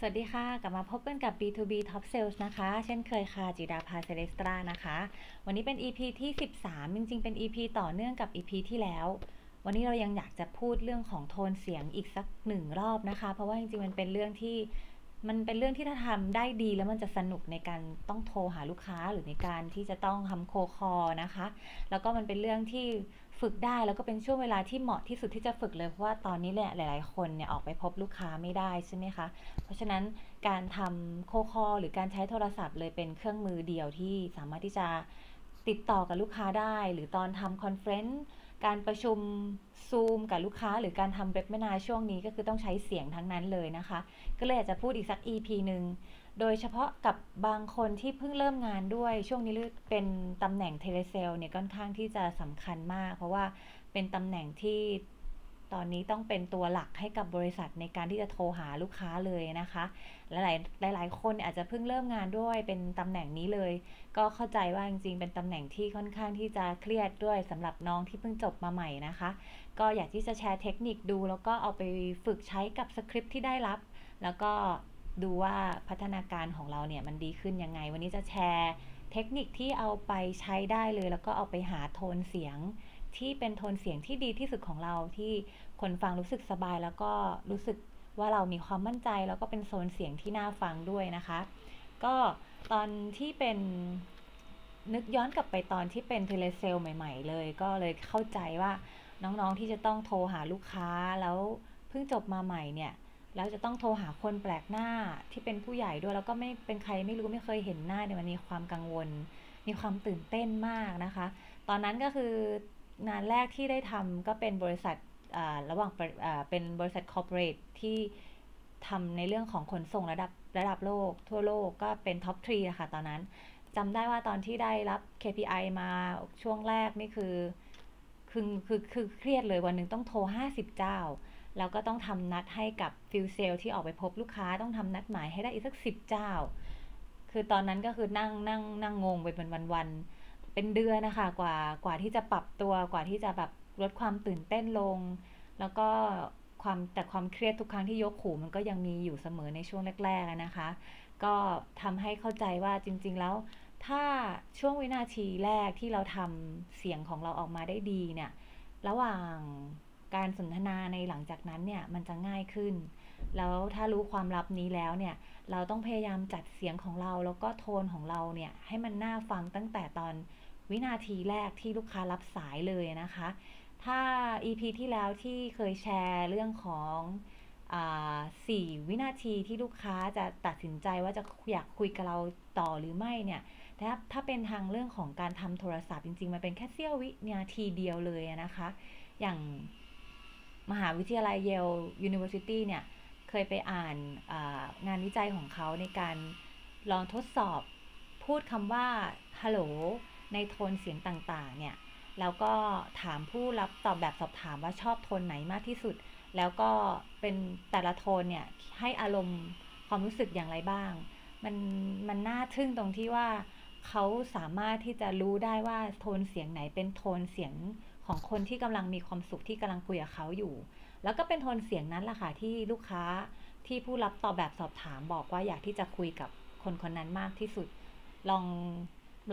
สวัสดีค่ะ กลับมาพบกันกับ B2B Top Sales นะคะ เช่นเคยค่ะจิดาภาเซเลสตรานะคะ วันนี้เป็น EP ที่ 13 จริงๆ เป็น EP ต่อเนื่องกับ EP ที่แล้ว วันนี้เรายังอยากจะพูดเรื่องของโทนเสียงอีกสักหนึ่งรอบนะคะ เพราะว่าจริงๆ มันเป็นเรื่องที่มันเป็นเรื่องที่ถ้าทำได้ดีแล้วมันจะสนุกในการต้องโทรหาลูกค้าหรือในการที่จะต้องทำโคคอนะคะ แล้วก็มันเป็นเรื่องที่ ฝึกได้แล้วก็เป็นช่วงเวลาที่เหมาะที่สุดที่จะฝึกเลยเพราะว่าตอนนี้แหละหลาย ๆ คนเนี่ยออกไปพบลูกค้าไม่ได้ใช่ไหมคะ เพราะฉะนั้นการทำโคคอหรือการใช้โทรศัพท์เลยเป็นเครื่องมือเดียวที่สามารถที่จะติดต่อกับลูกค้าได้ หรือตอนทำ conference การประชุมซูมกับลูกค้า หรือการทำเว็บเมนาช่วงนี้ก็คือต้องใช้เสียงทั้งนั้นเลยนะคะ ก็เลยอยากจะพูดอีกสัก EP หนึ่ง โดยเฉพาะกับบางคนที่เพิ่งเริ่มงานด้วย ช่วงนี้เป็นตำแหน่ง telesales เนี่ยค่อนข้างที่จะสำคัญมาก เพราะว่าเป็นตำแหน่งที่ตอนนี้ต้องเป็นตัวหลักให้กับบริษัทในการที่จะโทรหาลูกค้าเลยนะคะ หลายๆหลายๆคนอาจจะเพิ่งเริ่มงานด้วยเป็นตำแหน่งนี้เลย ก็เข้าใจว่าจริงๆ เป็นตำแหน่งที่ค่อนข้างที่จะเครียดด้วยสำหรับน้องที่เพิ่งจบมาใหม่นะคะ ก็อยากที่จะแชร์เทคนิคดู แล้วก็เอาไปฝึกใช้กับสคริปที่ได้รับ แล้วก็ ดูว่าพัฒนาการของเราเนี่ยมันดีขึ้นยังไง วันนี้จะแชร์เทคนิคที่เอาไปใช้ได้เลย แล้วก็เอาไปหาโทนเสียงที่เป็นโทนเสียงที่ดีที่สุดของเราที่คนฟังรู้สึกสบายแล้วก็รู้สึกว่าเรามีความมั่นใจ แล้วก็เป็นโซนเสียงที่น่าฟังด้วยนะคะ ก็ตอนที่เป็นนึกย้อนกลับไปตอนที่เป็นเทเลเซลใหม่ ๆ เลย ก็เลยเข้าใจว่าน้องๆที่จะต้องโทรหาลูกค้าแล้วเพิ่งจบมาใหม่เนี่ย แล้วจะต้องโทรหาคนแปลกหน้าที่เป็นผู้ใหญ่ด้วย แล้วก็ไม่เป็นใครไม่รู้ไม่เคยเห็นหน้าเนี่ยมันมีความกังวล มีความตื่นเต้นมากนะคะ ตอนนั้นก็คืองานแรกที่ได้ทำก็เป็นบริษัทระหว่างเป็นบริษัท corporate ที่ทำในเรื่องของขนส่งระดับระดับโลก ทั่วโลกก็เป็น top three อะค่ะตอนนั้นจำได้ว่าตอนที่ได้รับ KPI มาช่วงแรกนี่คือคือคือคือเครียดเลยวันหนึ่งต้องโทร 50 เจ้า แล้วก็ต้องทำนัดให้กับ field sales ที่ออกไปพบลูกค้าต้องทำนัดหมายให้ได้อีกสักสิบเจ้า คือตอนนั้นก็คือนั่งนั่งนั่งงงไปเป็นวันๆเป็นเดือนนะคะกว่ากว่าที่จะปรับตัวกว่าที่จะแบบลดความตื่นเต้นลง แล้วก็ความแต่ความเครียดทุกครั้งที่ยกหูมันก็ยังมีอยู่เสมอในช่วงแรกๆนะคะ ก็ทำให้เข้าใจว่าจริง ๆแล้ว ถ้าช่วงวินาทีแรกที่เราทำเสียงของเราออกมาได้ดีเนี่ยระหว่าง การสนทนาในหลังจากนั้นเนี่ยมันจะง่ายขึ้น แล้วถ้ารู้ความลับนี้แล้วเนี่ยเราต้องพยายามจัดเสียงของเราแล้วก็โทนของเราเนี่ยให้มันน่าฟังตั้งแต่ตอนวินาทีแรกที่ลูกค้ารับสายเลยนะคะ ถ้า EP ที่แล้วที่เคยแชร์เรื่องของสี่วินาทีที่ลูกค้าจะตัดสินใจว่าจะอยากคุยกับเราต่อหรือไม่เนี่ยแต่ถ้าเป็นทางเรื่องของการทำโทรศัพท์จริงๆ มันเป็นแค่เสี้ยววินาทีเดียวเลยนะคะ อย่าง มหาวิทยาลัย Yale University เนี่ย เคยไปอ่านงานวิจัยของเขาในการลองทดสอบพูดคำว่า ฮัลโหล ในโทนเสียงต่างๆ เนี่ย แล้วก็ถามผู้รับตอบแบบสอบถามว่าชอบโทนไหนมากที่สุด แล้วก็เป็นแต่ละโทนเนี่ย ให้อารมณ์ความรู้สึกอย่างไรบ้าง มันมันน่าทึ่งตรงที่ว่าเขาสามารถที่จะรู้ได้ว่าโทนเสียงไหนเป็นโทนเสียง ของคนที่กำลังมีความสุขที่กำลังคุยกับเขาอยู่ แล้วก็เป็นโทนเสียงนั้นแหละค่ะที่ลูกค้าที่ผู้รับตอบแบบสอบถามบอกว่าอยากที่จะคุยกับคนคนนั้นมากที่สุด ลอง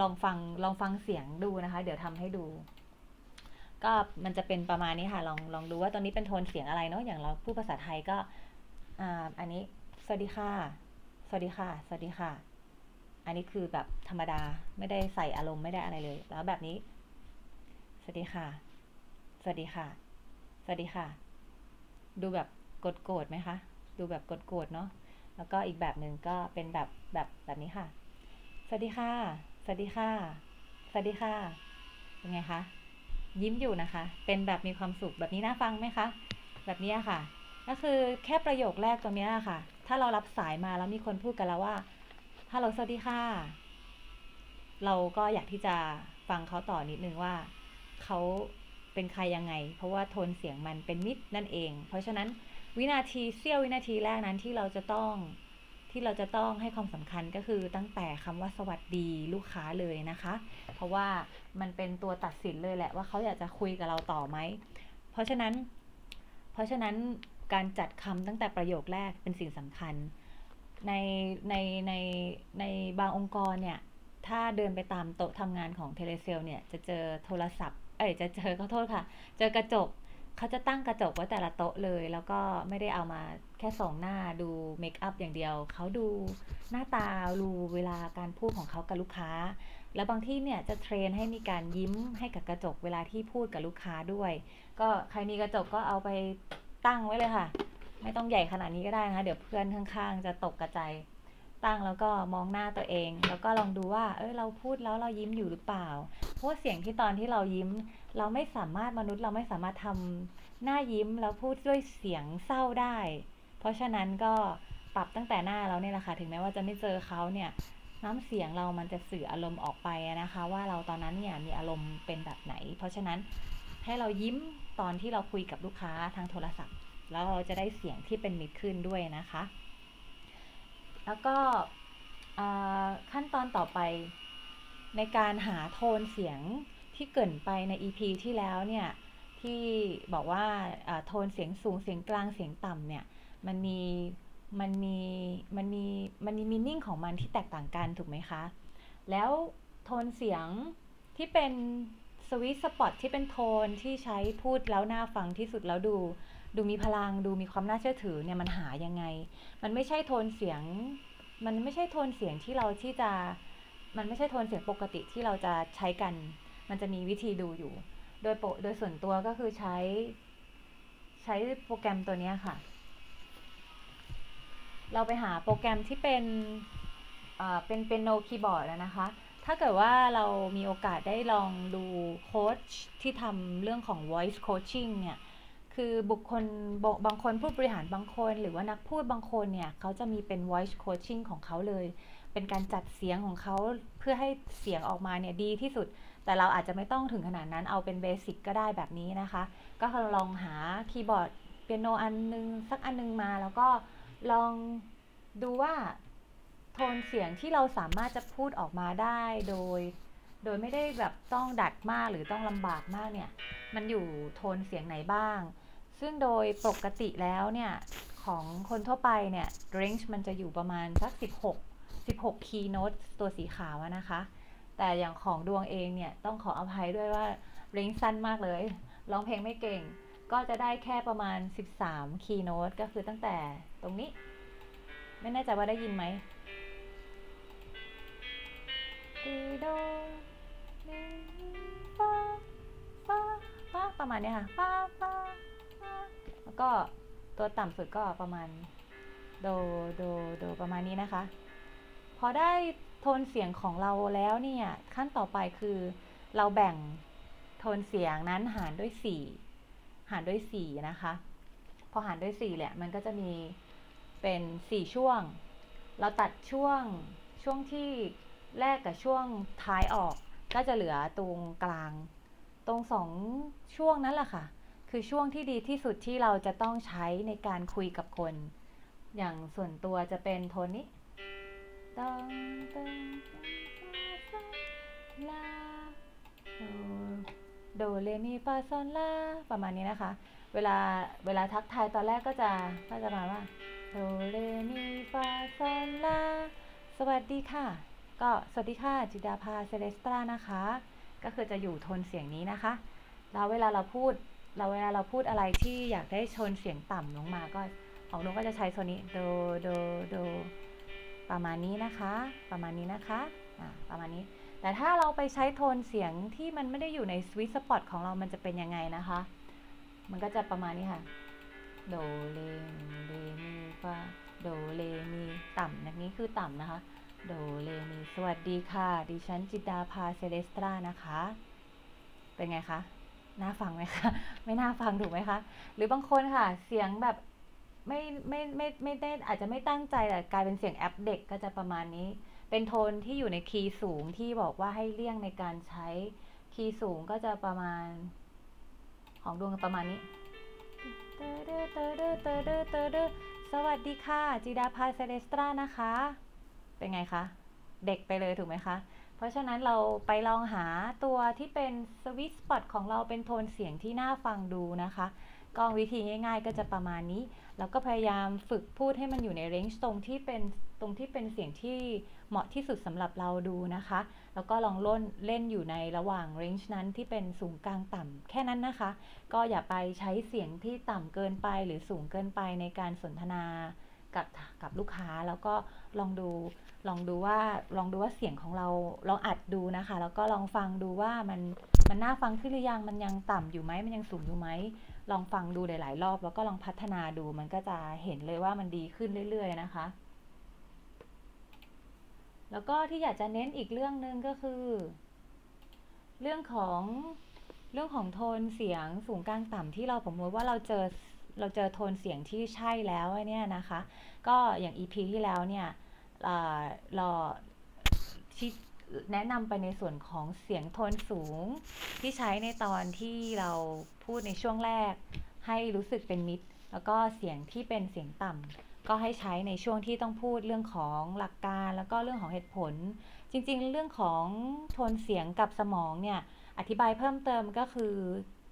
ลองฟังลองฟังเสียงดูนะคะ เดี๋ยวทำให้ดู ก็มันจะเป็นประมาณนี้ค่ะ ลองลองดูว่าตอนนี้เป็นโทนเสียงอะไรเนาะอย่างเราพูดภาษาไทยก็อ่าอันนี้ สวัสดีค่ะ สวัสดีค่ะ สวัสดีค่ะ อันนี้คือแบบธรรมดาไม่ได้ใส่อารมณ์ไม่ได้อะไรเลย แล้วแบบนี้ สวัสดีค่ะ สวัสดีค่ะ สวัสดีค่ะ ดูแบบกดโกรธไหมคะ ดูแบบกดโกรธเนาะ แล้วก็อีกแบบหนึ่งก็เป็นแบบแบบแบบนี้ค่ะ สวัสดีค่ะ สวัสดีค่ะ สวัสดีค่ะ เป็นไงคะ ยิ้มอยู่นะคะ เป็นแบบมีความสุขแบบนี้น่าฟังไหมคะ แบบนี้ค่ะ ก็คือแค่ประโยคแรกตรงนี้ค่ะ ถ้าเรารับสายมาแล้วมีคนพูดกับเราว่า ฮัลโหล สวัสดีค่ะ เราก็อยากที่จะฟังเขาต่อนิดนึงว่า เขาเป็นใครยังไง เพราะว่าโทนเสียงมันเป็นมิตรนั่นเอง เพราะฉะนั้นวินาทีเสี้ยววินาทีแรกนั้นที่เราจะต้องที่เราจะต้องให้ความสำคัญก็คือตั้งแต่คำว่าสวัสดีลูกค้าเลยนะคะ เพราะว่ามันเป็นตัวตัดสินเลยแหละว่าเขาอยากจะคุยกับเราต่อไหม เพราะฉะนั้น เพราะฉะนั้นการจัดคำตั้งแต่ประโยคแรกเป็นสิ่งสำคัญ ในในในในบางองค์กรเนี่ยถ้าเดินไปตามโต๊ะทำงานของเทเลเซลเนี่ยจะเจอโทรศัพท์ อ้ยจะเจอขอโทษค่ะ เจอกระจกเขาจะตั้งกระจกไว้แต่ละโต๊ะเลย แล้วก็ไม่ได้เอามาแค่ส่องหน้าดูเมคอัพอย่างเดียว เขาดูหน้าตาดูเวลาการพูดของเขากับลูกค้า แล้วบางที่เนี่ยจะเทรนให้มีการยิ้มให้กับกระจกเวลาที่พูดกับลูกค้าด้วย ก็ใครมีกระจกก็เอาไปตั้งไว้เลยค่ะ ไม่ต้องใหญ่ขนาดนี้ก็ได้นะคะ เดี๋ยวเพื่อนข้างๆ จะตกกระจายตั้งแล้วก็มองหน้าตัวเอง แล้วก็ลองดูว่า เอ้ยเราพูดแล้วเรายิ้มอยู่หรือเปล่า ราะเสียงที่ตอนที่เรายิ้ม เราไม่สามารถมนุษย์เราไม่สามารถทำหน้ายิ้มแล้วพูดด้วยเสียงเศร้าได้ เพราะฉะนั้นก็ปรับตั้งแต่หน้าเราเนี่ยแหละค่ะถึงแม้ว่าจะไม่เจอเขาเนี่ยน้ำเสียงเรามันจะสื่ออารมณ์ออกไปนะคะ ว่าเราตอนนั้นเนี่ยมีอารมณ์เป็นแบบไหน เพราะฉะนั้นให้เรายิ้มตอนที่เราคุยกับลูกค้าทางโทรศัพท์ แล้วเราจะได้เสียงที่เป็นมิตรขึ้นด้วยนะคะ แล้วก็ขั้นตอนต่อไป ในการหาโทนเสียงที่เกินไปใน EP ที่แล้วเนี่ยที่บอกว่าโทนเสียงสูงเสียงกลางเสียงต่ำเนี่ยมันมีมันมีมันมีมันมีมินิ่งของมันที่แตกต่างกันถูกไหมคะ แล้วโทนเสียงที่เป็นสวิตสปอตที่เป็นโทนที่ใช้พูดแล้วน่าฟังที่สุดแล้วดูดูมีพลังดูมีความน่าเชื่อถือเนี่ยมันหายังไง มันไม่ใช่โทนเสียง มันไม่ใช่โทนเสียงที่เราที่จะ มันไม่ใช่โทนเสียงปกติที่เราจะใช้กัน มันจะมีวิธีดูอยู่ โดยโปโดยส่วนตัวก็คือใช้ ใช้โปรแกรมตัวนี้ค่ะ เราไปหาโปรแกรมที่เป็นเป็นเป็นโนคีย์บอร์ดนะคะ ถ้าเกิดว่าเรามีโอกาสได้ลองดูโค้ชที่ทำเรื่องของ voice coaching เนี่ย คือบุคคลบางคนผู้บริหารบางคน หรือว่านักพูดบางคนเนี่ย เขาจะมีเป็น voice coaching ของเขาเลย เป็นการจัดเสียงของเขาเพื่อให้เสียงออกมาเนี่ยดีที่สุด แต่เราอาจจะไม่ต้องถึงขนาดนั้นเอาเป็นเบสิกก็ได้แบบนี้นะคะ ก็ลองหาคีย์บอร์ดเปียโนอันนึงสักอันนึงมา แล้วก็ลองดูว่าโทนเสียงที่เราสามารถจะพูดออกมาได้โดย โดยไม่ได้แบบต้องดัดมากหรือต้องลำบากมากเนี่ย มันอยู่โทนเสียงไหนบ้าง ซึ่งโดยปกติแล้วเนี่ย ของคนทั่วไปเนี่ย range มันจะอยู่ประมาณสัก 16 16 key note ตัวสีขาวนะคะ แต่อย่างของดวงเองเนี่ย ต้องขออภัยด้วยว่า range สั้นมากเลย ร้องเพลงไม่เก่ง ก็จะได้แค่ประมาณ 13 key note ก็คือตั้งแต่ตรงนี้ ไม่แน่ใจว่าได้ยินไหมดีโดฟาฟาฟาประมาณนี้ค่ะฟาฟาแล้วก็ตัวต่ำสุดก็ประมาณ โด โด โดประมาณนี้นะคะ อได้โทนเสียงของเราแล้วเนี่ย ขั้นต่อไปคือเราแบ่งโทนเสียงนั้นหารด้วย 4 หารด้วย 4 นะคะ พอหารด้วย4แหละมันก็จะมีเป็น 4 ช่วง เราตัดช่วงช่วงที่แรกกับช่วงท้ายออก ก็จะเหลือตรงกลาง ตรงสองช่วงนั้นแหละค่ะ คือช่วงที่ดีที่สุดที่เราจะต้องใช้ในการคุยกับคน อย่างส่วนตัวจะเป็นโทนนี้ ตังตังลาโดโดเรมีฟาซอนลาประมาณนี้นะคะ เวลาเวลาทักทายตอนแรกก็จะก็จะมาว่าโดเรมีฟาซอนลาสวัสดีค่ะ ก็สวัสดีค่ะจิดาภาเซเลสตรานะคะ ก็คือจะอยู่โทนเสียงนี้นะคะแล้วเวลาเราพูดเราเวลาเราพูดอะไรที่อยากได้ชนเสียงต่ำลงมาก็ของนุ้งก็จะใช้โซนี้โดโดโด ประมาณนี้นะคะ ประมาณนี้นะคะอ่าประมาณนี้ แต่ถ้าเราไปใช้โทนเสียงที่มันไม่ได้อยู่ในสวิตสปอตของเรามันจะเป็นยังไงนะคะ มันก็จะประมาณนี้ค่ะ โดเลเลมีฟาโดเลมีต่ำนักนี้คือต่ำนะคะ โดเลมีสวัสดีค่ะ ดิฉันจิตาภาเซเลสตรานะคะ เป็นไงคะ น่าฟังไหมคะ ไม่น่าฟังถูกไหมคะ หรือบางคนค่ะ เสียงแบบ ไม่ไม่ไม่ไม่ได้อาจจะไม่ตั้งใจแต่กลายเป็นเสียงแอปเด็กก็จะประมาณนี้ เป็นโทนที่อยู่ในคีย์สูงที่บอกว่าให้เลี่ยงในการใช้ คีย์สูงก็จะประมาณ ของดวงประมาณนี้สวัสดีค่ะจีดาพาเซเลสตรานะคะ เป็นไงคะ เด็กไปเลยถูกไหมคะ เพราะฉะนั้นเราไปลองหาตัวที่เป็นสวิตสปอตของเราเป็นโทนเสียงที่น่าฟังดูนะคะก็วิธีง่าย ๆ ก็จะประมาณนี้ แล้วก็พยายามฝึกพูดให้มันอยู่ในเรนจ์ตรงที่เป็นตรงที่เป็นเสียงที่เหมาะที่สุดสำหรับเราดูนะคะ แล้วก็ลองล่นเล่นอยู่ในระหว่างเรนจ์นั้นที่เป็นสูงกลางต่ำแค่นั้นนะคะ ก็อย่าไปใช้เสียงที่ต่ำเกินไปหรือสูงเกินไปในการสนทนากับกับลูกค้าแล้วก็ลองดูลองดูว่าลองดูว่าเสียงของเราลองอัดดูนะคะ แล้วก็ลองฟังดูว่ามันมันน่าฟังขึ้นหรือยังมันยังต่ำอยู่ไหมมันยังสูงอยู่ไหม ลองฟังดูหลาย ๆ รอบ แล้วก็ลองพัฒนาดูมันก็จะเห็นเลยว่ามันดีขึ้นเรื่อย ๆ นะคะ แล้วก็ที่อยากจะเน้นอีกเรื่องหนึ่งก็คือ เรื่องของเรื่องของโทนเสียงสูงกลางต่ำที่เราผมมติว่าเราเจอเราเจอโทนเสียงที่ใช่แล้วเนี่ยนะคะ ก็อย่าง EP ที่แล้วเนี่ยเราที่ แนะนำไปในส่วนของเสียงโทนสูง ที่ใช้ในตอนที่เราพูดในช่วงแรก ให้รู้สึกเป็นมิตรแล้วก็เสียงที่เป็นเสียงต่ำก็ให้ใช้ในช่วงที่ต้องพูดเรื่องของหลักการ แล้วก็เรื่องของเหตุผล จริงๆ เรื่องของโทนเสียงกับสมองเนี่ยอธิบายเพิ่มเติมก็คือ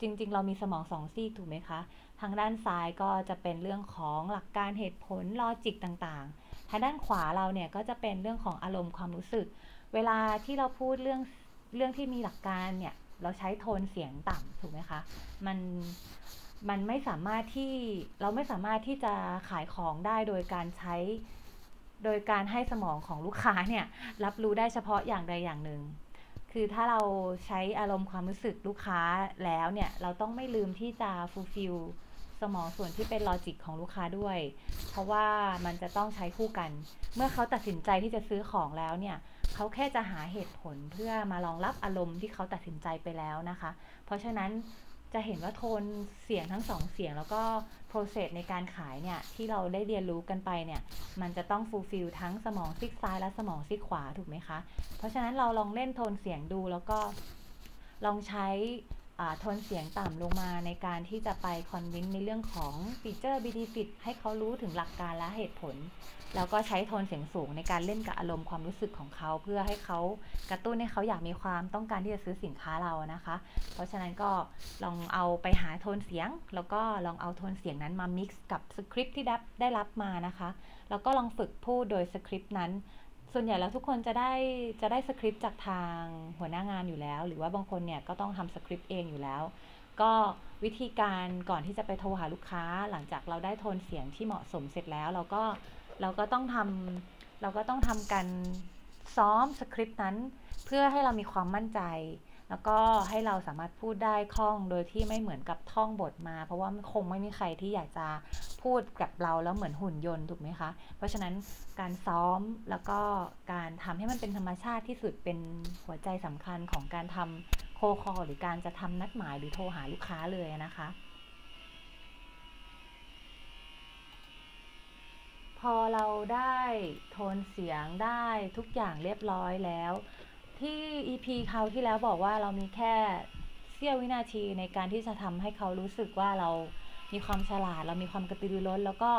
จริง ๆ เรามีสมองสองซีกถูกไหมคะทางด้านซ้ายก็จะเป็นเรื่องของหลักการเหตุผลลอจิกต่างๆ ทางด้านขวาเราเนี่ยก็จะเป็นเรื่องของอารมณ์ความรู้สึก เวลาที่เราพูดเรื่องเรื่องที่มีหลักการเนี่ยเราใช้โทนเสียงต่ำถูกไหมคะ มันมันไม่สามารถที่เราไม่สามารถที่จะขายของได้โดยการใช้โดยการให้สมองของลูกค้าเนี่ยรับรู้ได้เฉพาะอย่างใดอย่างหนึ่ง คือถ้าเราใช้อารมณ์ความรู้สึกลูกค้าแล้วเนี่ยเราต้องไม่ลืมที่จะ fulfill สมองส่วนที่เป็น logic ของลูกค้าด้วย เพราะว่ามันจะต้องใช้คู่กัน เมื่อเขาตัดสินใจที่จะซื้อของแล้วเนี่ยเขาแค่จะหาเหตุผลเพื่อมารองรับอารมณ์ที่เขาตัดสินใจไปแล้วนะคะ เพราะฉะนั้นจะเห็นว่าโทนเสียงทั้งสองเสียงแล้วก็ process ในการขายเนี่ยที่เราได้เรียนรู้กันไปเนี่ยมันจะต้อง fulfill ทั้งสมองซีกซ้ายและสมองซีกขวาถูกไหมคะ เพราะฉะนั้นเราลองเล่นโทนเสียงดูแล้วก็ลองใช้ โทนเสียงต่ำลงมาในการที่จะไป convince ในเรื่องของ feature benefit ให้เขารู้ถึงหลักการและเหตุผล แล้วก็ใช้โทนเสียงสูงในการเล่นกับอารมณ์ความรู้สึกของเขา เพื่อให้เขากระตุ้นให้เขาอยากมีความต้องการที่จะซื้อสินค้าเรานะคะ เพราะฉะนั้นก็ลองเอาไปหาโทนเสียง แล้วก็ลองเอาโทนเสียงนั้นมา mix กับสคริปที่ได้ได้รับมานะคะ แล้วก็ลองฝึกพูดโดยสคริปต์นั้น ส่วนใหญ่แล้วทุกคนจะได้จะได้สคริปต์จากทางหัวหน้างานอยู่แล้ว หรือว่าบางคนเนี่ยก็ต้องทำสคริปต์เองอยู่แล้ว ก็วิธีการก่อนที่จะไปโทรหาลูกค้า หลังจากเราได้โทนเสียงที่เหมาะสมเสร็จแล้ว เราก็เราก็ต้องทำเราก็ต้องทำการซ้อมสคริปต์นั้น เพื่อให้เรามีความมั่นใจ แล้วก็ให้เราสามารถพูดได้คล่องโดยที่ไม่เหมือนกับท่องบทมา เพราะว่าคงไม่มีใครที่อยากจะพูดกับเราแล้วเหมือนหุ่นยนต์ถูกไหมคะ เพราะฉะนั้นการซ้อมแล้วก็การทำให้มันเป็นธรรมชาติที่สุดเป็นหัวใจสำคัญของการทำโคคอหรือการจะทำนัดหมายหรือโทรหาลูกค้าเลยนะคะพอเราได้โทนเสียงได้ทุกอย่างเรียบร้อยแล้ว ที่ EP เขาที่แล้วบอกว่าเรามีแค่เสี้ยววินาทีในการที่จะทำให้เขารู้สึกว่าเรามีความฉลาด เรามีความกระตือรือร้น แล้วก็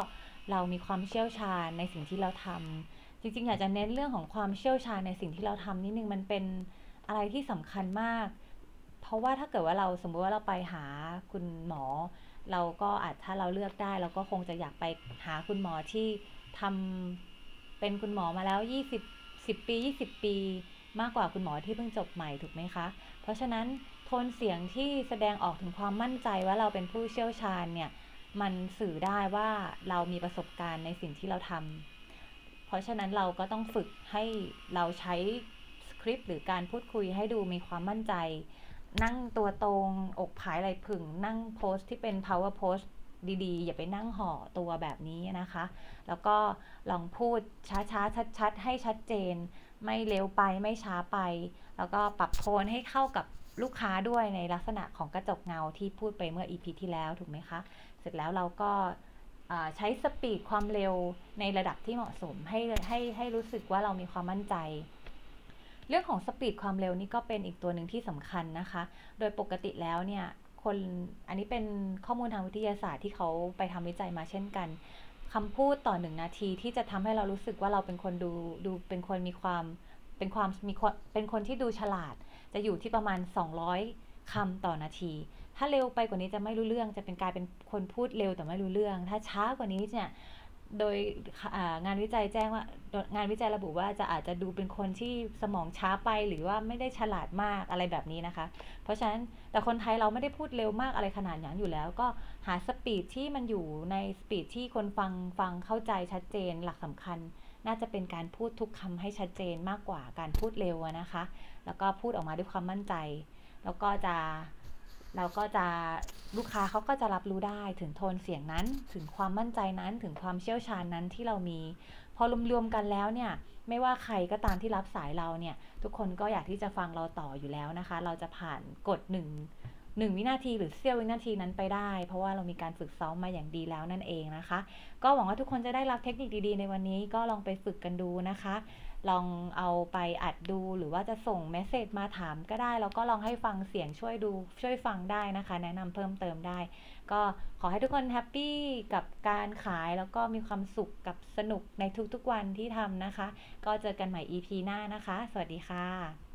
เรามีความเชี่ยวชาญในสิ่งที่เราทำจริงๆ อยากจะเน้นเรื่องของความเชี่ยวชาญในสิ่งที่เราทำนิดนึงมันเป็นอะไรที่สำคัญมาก เพราะว่าถ้าเกิดว่าเราสมมติว่าเราไปหาคุณหมอ เราก็อาจถ้าเราเลือกได้เราก็คงจะอยากไปหาคุณหมอที่ทำเป็นคุณหมอมาแล้ว 20 10 ปี 20 ปี มากกว่าคุณหมอที่เพิ่งจบใหม่ถูกไหมคะ เพราะฉะนั้นโทนเสียงที่แสดงออกถึงความมั่นใจว่าเราเป็นผู้เชี่ยวชาญเนี่ยมันสื่อได้ว่าเรามีประสบการณ์ในสิ่งที่เราทำเพราะฉะนั้นเราก็ต้องฝึกให้เราใช้สคริปต์หรือการพูดคุยให้ดูมีความมั่นใจ นั่งตัวตรงอกผายไหลผึ่ง นั่งโพสที่เป็น power post ดีๆ อย่าไปนั่งห่อตัวแบบนี้นะคะ แล้วก็ลองพูดช้าๆ ชัดๆ ให้ชัดเจน ไม่เร็วไปไม่ช้าไป แล้วก็ปรับโทนให้เข้ากับลูกค้าด้วยในลักษณะของกระจกเงาที่พูดไปเมื่อ EP ที่แล้วถูกไหมคะ เสร็จแล้วเราก็ใช้สปีดความเร็วในระดับที่เหมาะสมให้ให้ให้รู้สึกว่าเรามีความมั่นใจ เรื่องของสปีดความเร็วนี่ก็เป็นอีกตัวหนึ่งที่สำคัญนะคะ โดยปกติแล้วเนี่ยคนอันนี้เป็นข้อมูลทางวิทยาศาสตร์ที่เขาไปทำวิจัยมาเช่นกัน คำพูดต่อหนึ่งนาทีที่จะทำให้เรารู้สึกว่าเราเป็นคนดูดูเป็นคนมีความเป็นความมีเป็นคนที่ดูฉลาด จะอยู่ที่ประมาณ 200คำต่อนาที ถ้าเร็วไปกว่านี้จะไม่รู้เรื่องจะเป็นกลายเป็นคนพูดเร็วแต่ไม่รู้เรื่อง ถ้าช้ากว่านี้เนี่ย โดยงานวิจัยแจ้งว่างานวิจัยระบุว่าจะอาจจะดูเป็นคนที่สมองช้าไปหรือว่าไม่ได้ฉลาดมากอะไรแบบนี้นะคะ เพราะฉะนั้นแต่คนไทยเราไม่ได้พูดเร็วมากอะไรขนาดอย่างอยู่แล้ว ก็หาสปีดที่มันอยู่ในสปีดที่คนฟังฟังเข้าใจชัดเจนหลักสำคัญ น่าจะเป็นการพูดทุกคำให้ชัดเจนมากกว่าการพูดเร็วนะคะ แล้วก็พูดออกมาด้วยความมั่นใจ แล้วก็จะ เราก็จะลูกค้าเขาก็จะรับรู้ได้ถึงโทนเสียงนั้น ถึงความมั่นใจนั้นถึงความเชี่ยวชาญนั้นที่เรามี พอรวมๆกันแล้วเนี่ย ไม่ว่าใครก็ตามที่รับสายเราเนี่ย ทุกคนก็อยากที่จะฟังเราต่ออยู่แล้วนะคะ เราจะผ่านกฎหนึ่งหนึ่งวินาทีหรือเสี้ยววินาทีนั้นไปได้ เพราะว่าเรามีการฝึกซ้อมมาอย่างดีแล้วนั่นเองนะคะ ก็หวังว่าทุกคนจะได้รับเทคนิคดีๆ ในวันนี้ก็ลองไปฝึกกันดูนะคะ ลองเอาไปอัดดูหรือว่าจะส่งเมสเซจมาถามก็ได้ แล้วก็ลองให้ฟังเสียงช่วยดูช่วยฟังได้นะคะ แนะนำเพิ่มเติมได้ ก็ขอให้ทุกคนแฮปปี้กับการขายแล้วก็มีความสุขกับสนุกในทุกๆวันที่ทำนะคะ ก็เจอกันใหม่ EP หน้านะคะ สวัสดีค่ะ